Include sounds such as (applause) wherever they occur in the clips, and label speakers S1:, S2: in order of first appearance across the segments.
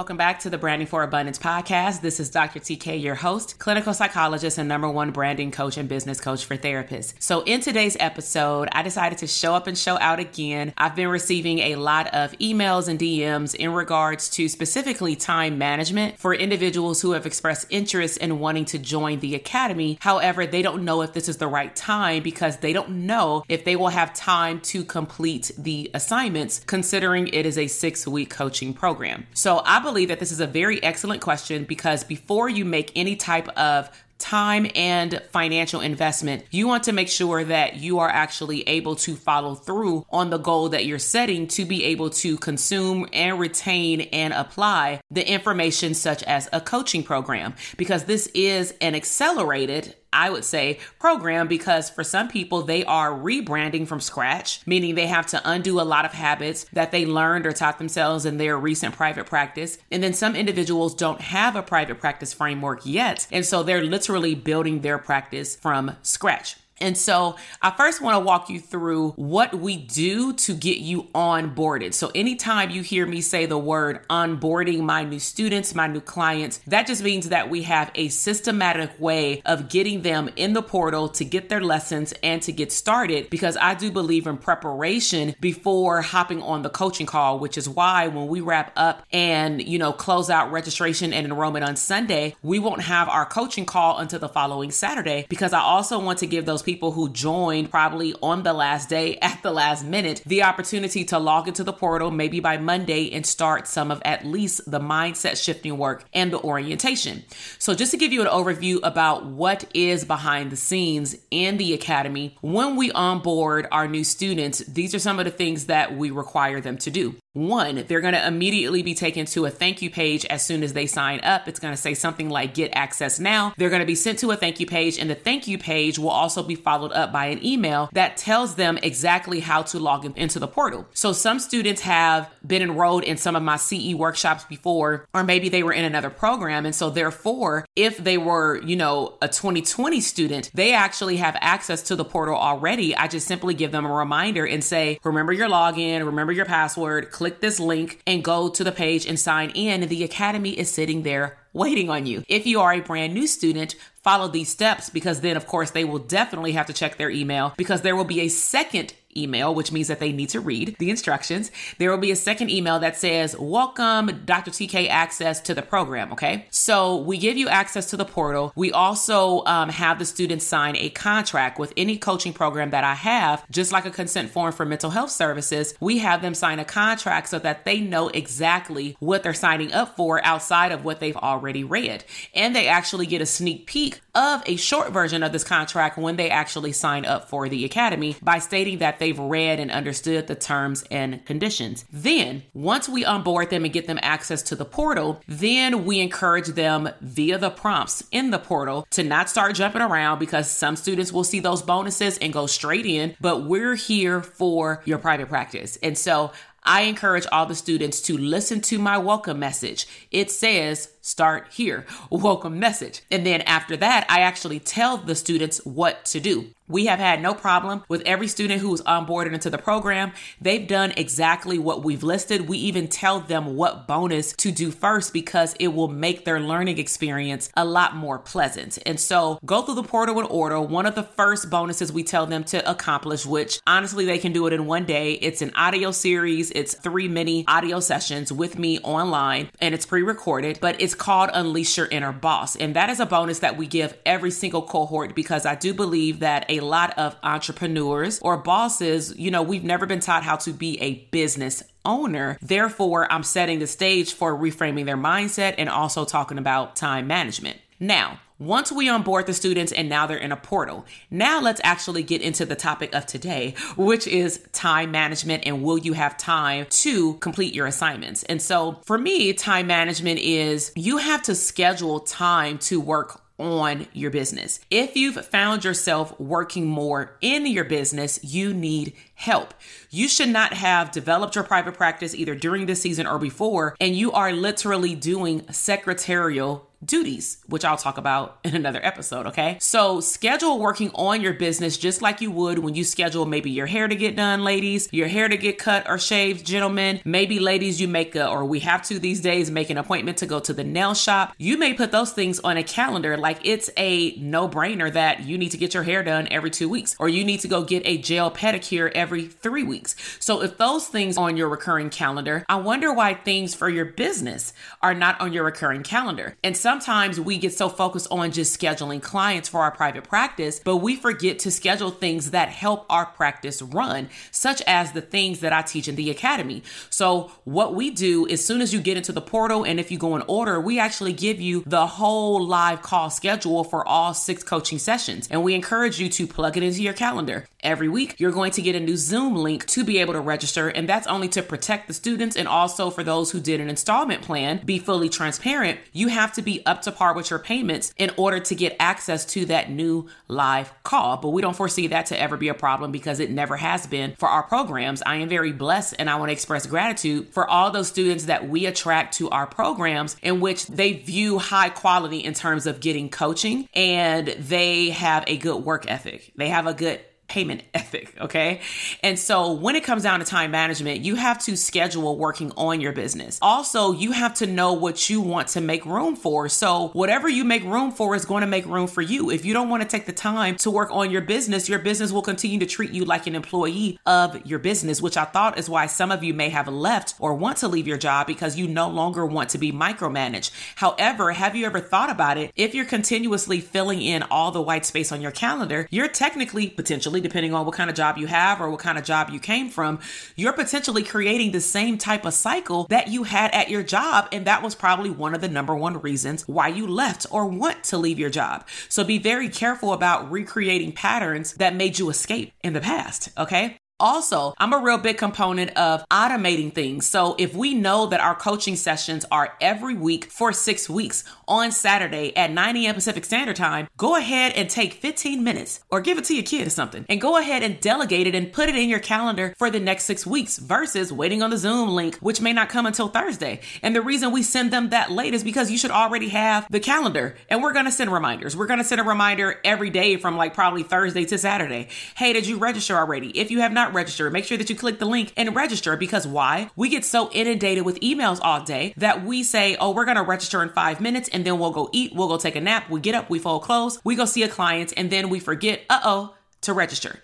S1: Welcome back to the Branding for Abundance podcast. This is Dr. TK, your host, clinical psychologist, and number one branding coach and business coach for therapists. So, in today's episode, I decided to show up and show out again. I've been receiving a lot of emails and DMs in regards to specifically time management for individuals who have expressed interest in wanting to join the academy. However, they don't know if this is the right time because they don't know if they will have time to complete the assignments, considering it is a six week coaching program. So, I believe that this is a very excellent question because before you make any type of time and financial investment, you want to make sure that you are actually able to follow through on the goal that you're setting to be able to consume and retain and apply the information such as a coaching program because this is an accelerated I would say, program because for some people, they are rebranding from scratch, meaning they have to undo a lot of habits that they learned or taught themselves in their recent private practice. And then some individuals don't have a private practice framework yet. And so they're literally building their practice from scratch. And so I first want to walk you through what we do to get you onboarded. So anytime you hear me say the word onboarding my new students, my new clients, that just means that we have a systematic way of getting them in the portal to get their lessons and to get started because I do believe in preparation before hopping on the coaching call, which is why when we wrap up and, you know, close out registration and enrollment on Sunday, we won't have our coaching call until the following Saturday because I also want to give those people who joined probably on the last day (laughs) at the last minute the opportunity to log into the portal maybe by Monday and start some of at least the mindset shifting work and the orientation. So, just to give you an overview about what is behind the scenes in the academy, when we onboard our new students, these are some of the things that we require them to do. One, they're going to immediately be taken to a thank you page as soon as they sign up. It's going to say something like get access now. They're going to be sent to a thank you page, and the thank you page will also be followed up by an email that tells them exactly how to log into the portal. So, some students have been enrolled in some of my CE workshops before, or maybe they were in another program. And so, therefore, if they were, you know, a 2020 student, they actually have access to the portal already. I just simply give them a reminder and say, remember your login, remember your password click this link and go to the page and sign in. The Academy is sitting there waiting on you. If you are a brand new student, follow these steps because then, of course, they will definitely have to check their email because there will be a second email, which means that they need to read the instructions. There will be a second email that says, Welcome Dr. TK access to the program. Okay. So we give you access to the portal. We also um, have the students sign a contract with any coaching program that I have, just like a consent form for mental health services. We have them sign a contract so that they know exactly what they're signing up for outside of what they've already read. And they actually get a sneak peek of a short version of this contract when they actually sign up for the academy by stating that they've read and understood the terms and conditions. Then, once we onboard them and get them access to the portal, then we encourage them via the prompts in the portal to not start jumping around because some students will see those bonuses and go straight in, but we're here for your private practice. And so I encourage all the students to listen to my welcome message. It says, start here, (laughs) welcome message. And then after that, I actually tell the students what to do. We have had no problem with every student who's onboarded into the program. They've done exactly what we've listed. We even tell them what bonus to do first because it will make their learning experience a lot more pleasant. And so go through the portal in order. One of the first bonuses we tell them to accomplish, which honestly they can do it in one day. It's an audio series. It's three mini audio sessions with me online and it's pre-recorded, but it's called Unleash Your Inner Boss. And that is a bonus that we give every single cohort because I do believe that a lot of entrepreneurs or bosses, you know, we've never been taught how to be a business owner. Therefore, I'm setting the stage for reframing their mindset and also talking about time management. Now, once we onboard the students and now they're in a portal, now let's actually get into the topic of today, which is time management and will you have time to complete your assignments? And so for me, time management is you have to schedule time to work on your business. If you've found yourself working more in your business, you need help. You should not have developed your private practice either during this season or before, and you are literally doing secretarial duties, which I'll talk about (laughs) in another episode, okay? So, schedule working on your business just like you would when you schedule maybe your hair to get done, ladies, your hair to get cut or shaved, gentlemen. Maybe, ladies, you make a, or we have to these days, make an appointment to go to the nail shop. You may put those things on a calendar like it's a no brainer that you need to get your hair done every two weeks, or you need to go get a gel pedicure every three weeks. So, if those things on your recurring calendar, I wonder why things for your business are not on your recurring calendar. And sometimes we get so focused on just scheduling clients for our private practice, but we forget to schedule things that help our practice run, such as the things that I teach in the academy. So, what we do as soon as you get into the portal and if you go in order, we actually give you the whole live call schedule for all six coaching sessions. And we encourage you to plug it into your calendar. Every week, you're going to get a new Zoom link to be able to register, and that's only to protect the students and also for those who did an installment plan, be fully transparent. You have to be up to par with your payments in order to get access to that new live call. But we don't foresee that to ever be a problem because it never has been for our programs. I am very blessed and I want to express gratitude for all those students that we attract to our programs in which they view high quality in terms of getting coaching and they have a good work ethic. They have a good payment (laughs) ethic. Okay. And so when it comes down to time management, you have to schedule working on your business. Also, you have to know what you want to make room for. So whatever you make room for is going to make room for you. If you don't want to take the time to work on your business, your business will continue to treat you like an employee of your business, which I thought is why some of you may have left or want to leave your job because you no longer want to be micromanaged. However, have you ever thought about it? If you're continuously filling in all the white space on your calendar, you're technically potentially depending on what kind of job you have or what kind of job you came from, you're potentially creating the same type of cycle that you had at your job. And that was probably one of the number one reasons why you left or want to leave your job. So be very careful about recreating patterns that made you escape in the past. Okay. Also, I'm a real big component of automating things. So if we know that our coaching sessions are every week for six weeks on Saturday at 9 a.m. Pacific Standard Time, go ahead and take 15 minutes or give it to your kid or something and go ahead and delegate it and put it in your calendar for the next six weeks versus waiting on the Zoom link, which may not come until Thursday. And the reason we send them that late is because you should already have the calendar and we're going to send reminders. We're going to send a reminder every day from like probably Thursday to Saturday. Hey, did you register already? If you have not register, make sure that you click the link and register because why? We get so inundated with emails all day that we say, oh, we're going to register in five minutes and then we'll go eat, we'll go take a nap, we get up, we fold clothes, we go see a client, and then we forget, uh oh, to register.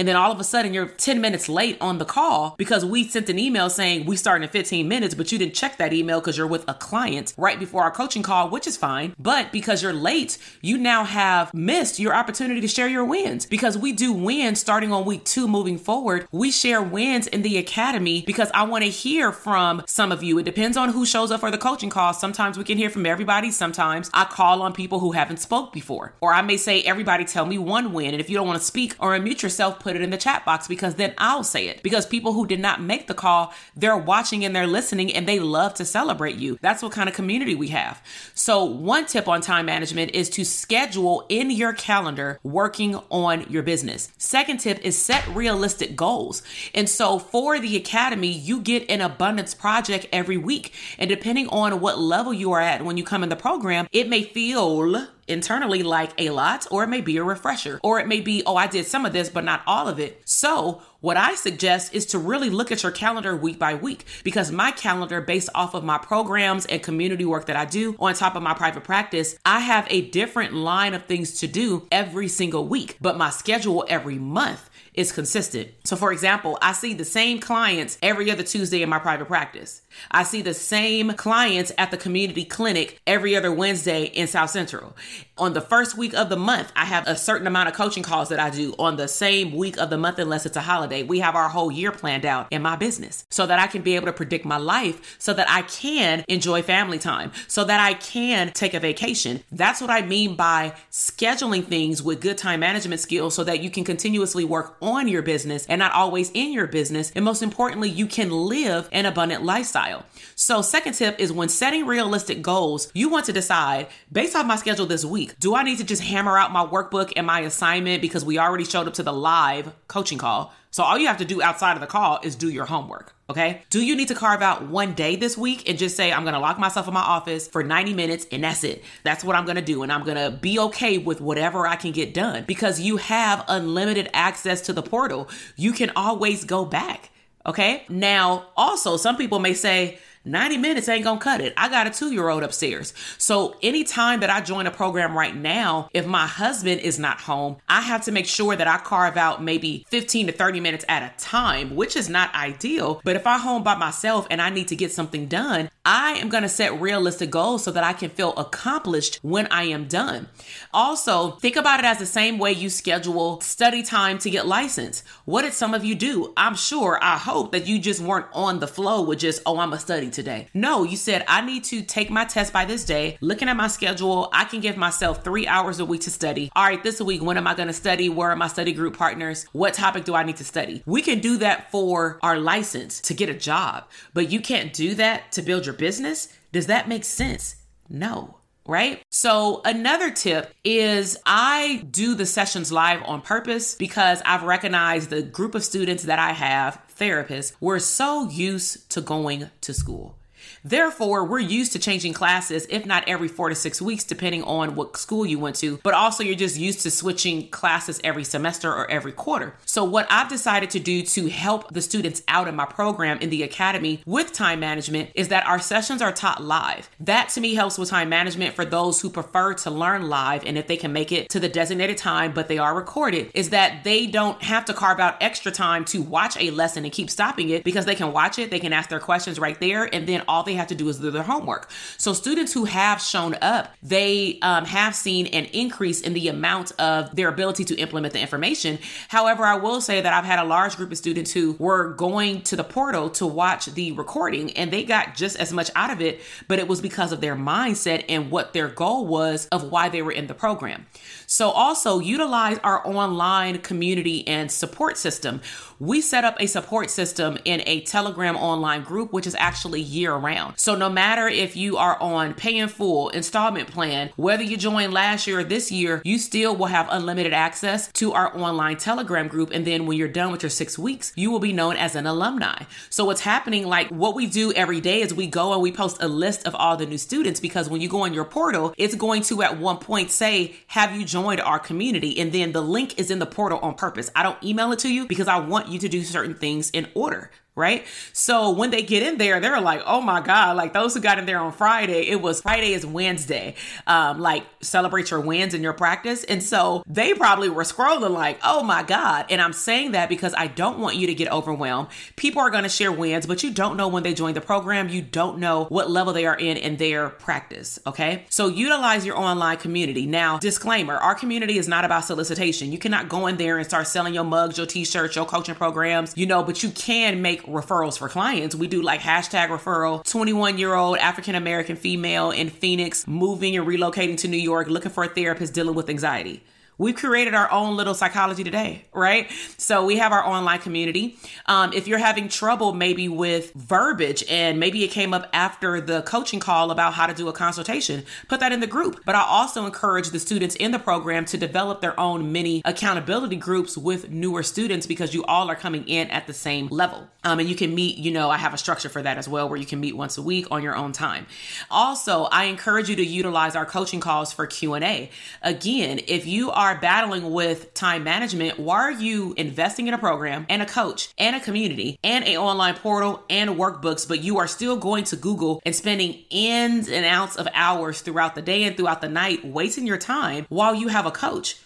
S1: And then all of a sudden you're 10 minutes late on the call because we sent an email saying we start in 15 minutes, but you didn't check that email because you're with a client right before our coaching call, which is fine. But because you're late, you now have missed your opportunity to share your wins because we do wins starting on week two moving forward. We share wins in the academy because I want to hear from some of you. It depends on who shows up for the coaching call. Sometimes we can hear from everybody. Sometimes I call on people who haven't spoke before. Or I may say, everybody tell me one win. And if you don't want to speak or unmute yourself, put put it in the chat box because then I'll say it. Because people who did not make the call, they're watching and they're listening and they love to celebrate you. That's what kind of community we have. So, one tip on time management is to schedule in your calendar working on your business. Second tip is set realistic goals. And so, for the academy, you get an abundance project every week. And depending on what level you are at when you come in the program, it may feel internally like a lot, or it may be a refresher, or it may be, oh, I did some of this, but not all of it. So, what I suggest is to really look at your calendar week by week because my calendar, based off of my programs and community work that I do on top of my private practice, I have a different line of things to do every single week, but my schedule every month is consistent. So, for example, I see the same clients every other Tuesday in my private practice. I see the same clients at the community clinic every other Wednesday in South Central. On the first week of the month, I have a certain amount of coaching calls that I do on the same week of the month, unless it's a holiday. We have our whole year planned out in my business so that I can be able to predict my life so that I can enjoy family time, so that I can take a vacation. That's what I mean by scheduling things with good time management skills so that you can continuously work on your business and not always in your business. And most importantly, you can live an abundant lifestyle. So, second tip is when setting realistic goals, you want to decide based off my schedule this week, do I need to just hammer out my workbook and my assignment because we already showed up to the live coaching call? So, all you have to do outside of the call is do your homework. Okay. Do you need to carve out one day this week and just say, I'm going to lock myself in my office for 90 minutes and that's it? That's what I'm going to do. And I'm going to be okay with whatever I can get done because you have unlimited access to the portal. You can always go back. Okay. Now, also, some people may say, 90 minutes ain't gonna cut it. I got a two year old upstairs. So, anytime that I join a program right now, if my husband is not home, I have to make sure that I carve out maybe 15 to 30 minutes at a time, which is not ideal. But if I'm home by myself and I need to get something done, I am gonna set realistic goals so that I can feel accomplished when I am done. Also, think about it as the same way you schedule study time to get licensed. What did some of you do? I'm sure, I hope that you just weren't on the flow with just, oh, I'm a study today. No, you said, I need to take my test by this day. Looking at my schedule, I can give myself three hours a week to study. All right, this week, when am I going to study? Where are my study group partners? What topic do I need to study? We can do that for our license to get a job, but you can't do that to build your business. Does that make sense? No right? So, another tip is I do the sessions live on purpose because I've recognized the group of students that I have, therapists, we're so used to going to school. Therefore, we're used to changing classes, if not every four to six weeks, depending on what school you went to, but also you're just used to switching classes every semester or every quarter. So, what I've decided to do to help the students out in my program in the academy with time management is that our sessions are taught live. That to me helps with time management for those who prefer to learn live and if they can make it to the designated time, but they are recorded, is that they don't have to carve out extra time to watch a lesson and keep stopping it because they can watch it, they can ask their questions right there, and then all they have to do is do their homework. So students who have shown up, they um, have seen an increase in the amount of their ability to implement the information. However, I will say that I've had a large group of students who were going to the portal to watch the recording and they got just as much out of it, but it was because of their mindset and what their goal was of why they were in the program. So also utilize our online community and support system. We set up a support system in a Telegram online group, which is actually year round. So no matter if you are on pay in full installment plan, whether you joined last year or this year, you still will have unlimited access to our online Telegram group. And then when you're done with your six weeks, you will be known as an alumni. So what's happening, like what we do every day is we go and we post a list of all the new students because when you go on your portal, it's going to at one point say, have you joined our community? And then the link is in the portal on purpose. I don't email it to you because I want you to do certain things in order right? So when they get in there, they're like, oh my God, like those who got in there on Friday, it was Friday is Wednesday, um, like celebrate your wins in your practice. And so they probably were scrolling like, oh my God. And I'm saying that because I don't want you to get overwhelmed. People are going to share wins, but you don't know when they join the program. You don't know what level they are in in their practice. Okay. So utilize your online community. Now, disclaimer our community is not about solicitation. You cannot go in there and start selling your mugs, your t shirts, your coaching programs, you know, but you can make referrals for clients. We do like hashtag referral, 21 year old African American female in Phoenix moving and relocating to New York looking for a therapist dealing with anxiety. We've created our own little psychology today, right? So we have our online community. Um, if you're having trouble maybe with verbiage and maybe it came up after the coaching call about how to do a consultation, put that in the group. But I also encourage the students in the program to develop their own mini accountability groups with newer students because you all are coming in at the same level. Um, and you can meet, you know, I have a structure for that as well where you can meet once a week on your own time. Also, I encourage you to utilize our coaching calls for Q&A. Again, if you are are battling with time management, why are you investing in a program and a coach and a community and an online portal and workbooks, but you are still going to Google and spending ins and outs of hours throughout the day and throughout the night wasting your time while you have a coach?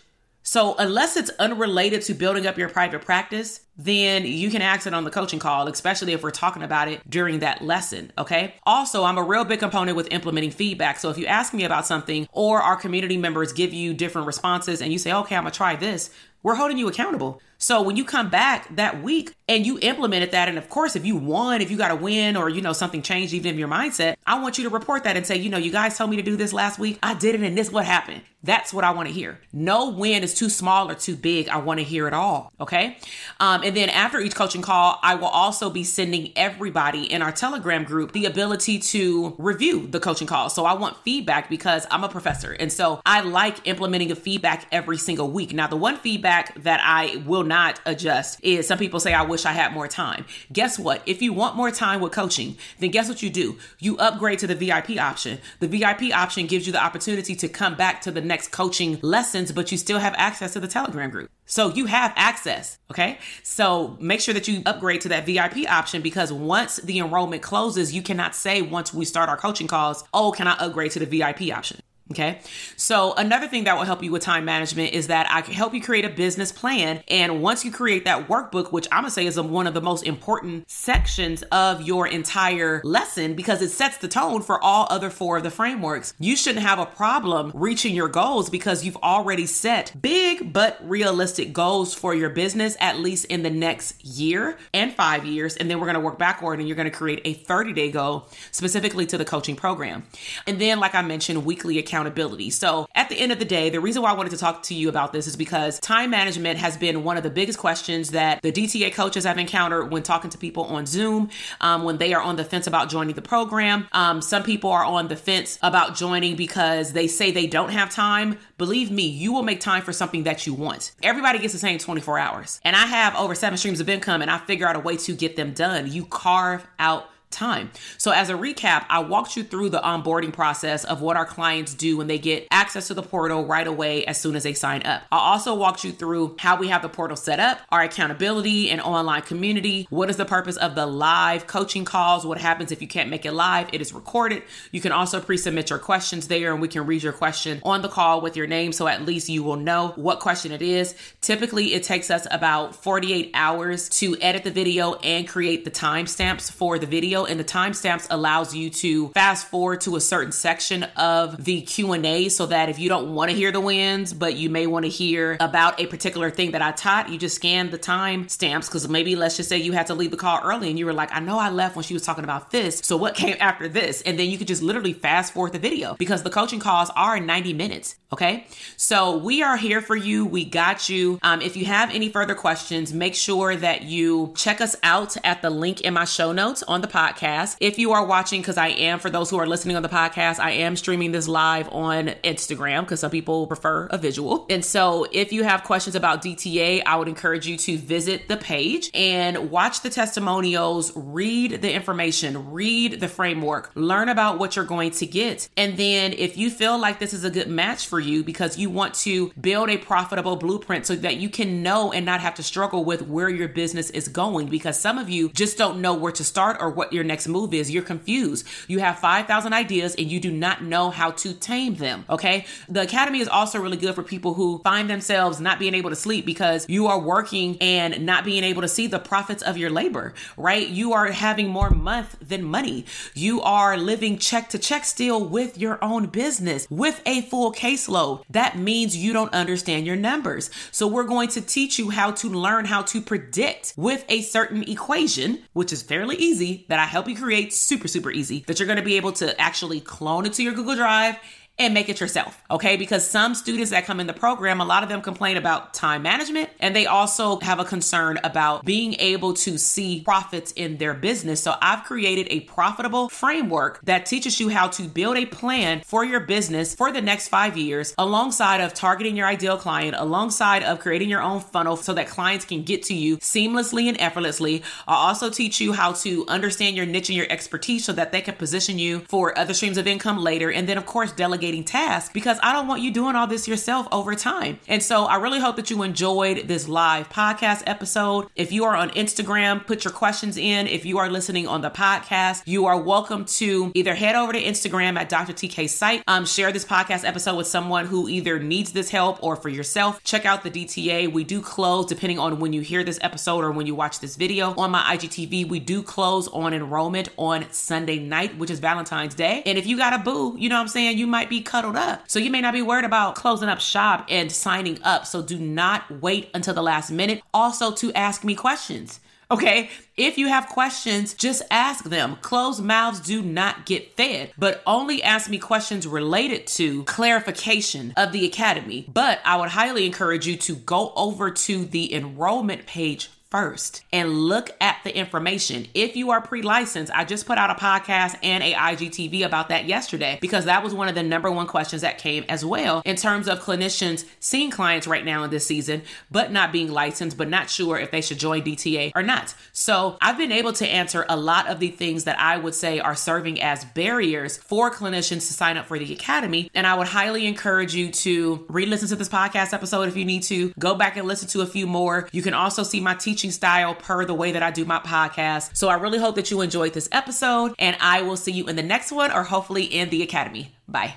S1: So, unless it's unrelated to building up your private practice, then you can ask it on the coaching call, especially if we're talking about it during that lesson. Okay. Also, I'm a real big component with implementing feedback. So if you ask me about something or our community members give you different responses and you say, okay, I'm going to try this, we're holding you accountable. So when you come back that week and you implemented that, and of course, if you won, if you got a win or, you know, something changed even in your mindset, I want you to report that and say, you know, you guys told me to do this last week. I did it and this what happened. That's what I want to hear. No win is too small or too big. I want to hear it all. Okay. Um, and then after each coaching call, I will also be sending everybody in our Telegram group the ability to review the coaching call. So I want feedback because I'm a professor. And so I like implementing a feedback every single week. Now, the one feedback that I will not adjust is some people say, I wish I had more time. Guess what? If you want more time with coaching, then guess what you do? You upgrade to the VIP option. The VIP option gives you the opportunity to come back to the next coaching lessons, but you still have access to the Telegram group. So you have access, okay? So make sure that you upgrade to that VIP option because once the enrollment closes, you cannot say once we start our coaching calls, oh, can I upgrade to the VIP option? Okay. So another thing that will help you with time management is that I can help you create a business plan. And once you create that workbook, which I'm gonna say is one of the most important sections of your entire lesson because it sets the tone for all other four of the frameworks, you shouldn't have a problem reaching your goals because you've already set big but realistic goals for your business, at least in the next year and five years. And then we're gonna work backward and you're gonna create a 30 day goal specifically to the coaching program. And then, like I mentioned, weekly accountability. So at the end of the day, the reason why I wanted to talk to you about this is because time management has been one of the biggest questions that the DTA coaches have encountered when talking to people on Zoom, um, when they are on the fence about joining the program. Um, some people are on the fence about joining because they say they don't have time. Believe me, you will make time for something that you want. Everybody gets the same 24 hours. And I have over seven streams of income and I figure out a way to get them done. You carve out time. So, as a recap, I walked you through the onboarding process of what our clients do when they get access to the portal right away as soon as they sign up. I also walked you through how we have the portal set up, our accountability and online community. What is the purpose of the live coaching calls? What happens if you can't make it live? It is recorded. You can also pre submit your questions there and we can read your question on the call with your name so at least you will know what question it is. Typically, it takes us about 48 hours to edit the video and create the timestamps for the video and the timestamps allows you to fast forward to a certain section of the Q&A so that if you don't want to hear the wins, but you may want to hear about a particular thing that I taught, you just scan the time stamps because maybe let's just say you had to leave the call early and you were like, I know I left when she was talking about this. So what came (laughs) after this? And then you could just literally fast forward the video because the coaching calls are 90 minutes. Okay. So we are here for you. We got you. Um, if you have any further questions, make sure that you check us out at the link in my show notes on the podcast podcast. If you are watching, because I am, for those who are listening on the podcast, I am streaming this live on Instagram because some people prefer a visual. And so if you have questions about DTA, I would encourage you to visit the page and watch the testimonials, read the information, read the framework, learn about what you're going to get. And then if you feel like this is a good match for you because you want to build a profitable blueprint so that you can know and not have to struggle with where your business is going because some of you just don't know where to start or what your next move is. You're confused. You have 5,000 ideas and you do not know how to tame them. Okay. The Academy is also really good for people who find themselves not being able to sleep because you are working and not being able to see the profits of your labor, right? You are having more month than money. You are living check to check still with your own business with a full caseload. That means you don't understand your numbers. So we're going to teach you how to learn how to predict with a certain equation, which is fairly easy that I help you create super, super easy that you're going to be able to actually clone it to your Google Drive and make it yourself. Okay. Because some students that come in the program, a lot of them complain about time management and they also have a concern about being able to see profits in their business. So I've created a profitable framework that teaches you how to build a plan for your business for the next five years, alongside of targeting your ideal client, alongside of creating your own funnel so that clients can get to you seamlessly and effortlessly. I'll also teach you how to understand your niche and your expertise so that they can position you for other streams of income later. And then, of course, delegate delegating tasks because I don't want you doing all this yourself over time. And so I really hope that you enjoyed this live podcast episode. If you are on Instagram, put your questions in. If you are listening on the podcast, you are welcome to either head over to Instagram at Dr. TK Psych, um, share this podcast episode with someone who either needs this help or for yourself. Check out the DTA. We do close depending on when you hear this episode or when you watch this video on my IGTV. We do close on enrollment on Sunday night, which is Valentine's Day. And if you got a boo, you know what I'm saying, you might be cuddled up. So you may not be worried about closing up shop and signing up. So do not wait until the last minute. Also, to ask me questions. Okay. If you have questions, just ask them. Closed mouths do not get fed, but only ask me questions related to clarification of the academy. But I would highly encourage you to go over to the enrollment page first and look at the information. If you are pre licensed, I just put out a podcast and a IGTV about that yesterday because that was one of the number one questions that came as well in terms of clinicians seeing clients right now in this season, but not being licensed, but not sure if they should join DTA or not. So I've been able to answer a lot of the things that I would say are serving as barriers for clinicians to sign up for the academy. And I would highly encourage you to re listen to this podcast episode if you need to. Go back and listen to a few more. You can also see my teaching teaching style per the way that I do my podcast. So I really hope that you enjoyed this episode, and I will see you in the next one or hopefully in the academy. Bye.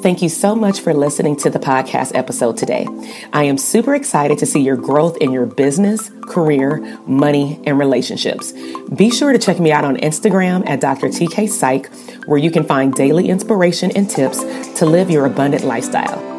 S1: Thank you so much for listening to the podcast episode today. I am super excited to see your growth in your business, career, money, and relationships. Be sure to check me out on Instagram at Dr. TK Psych, where you can find daily inspiration and tips to live your abundant lifestyle.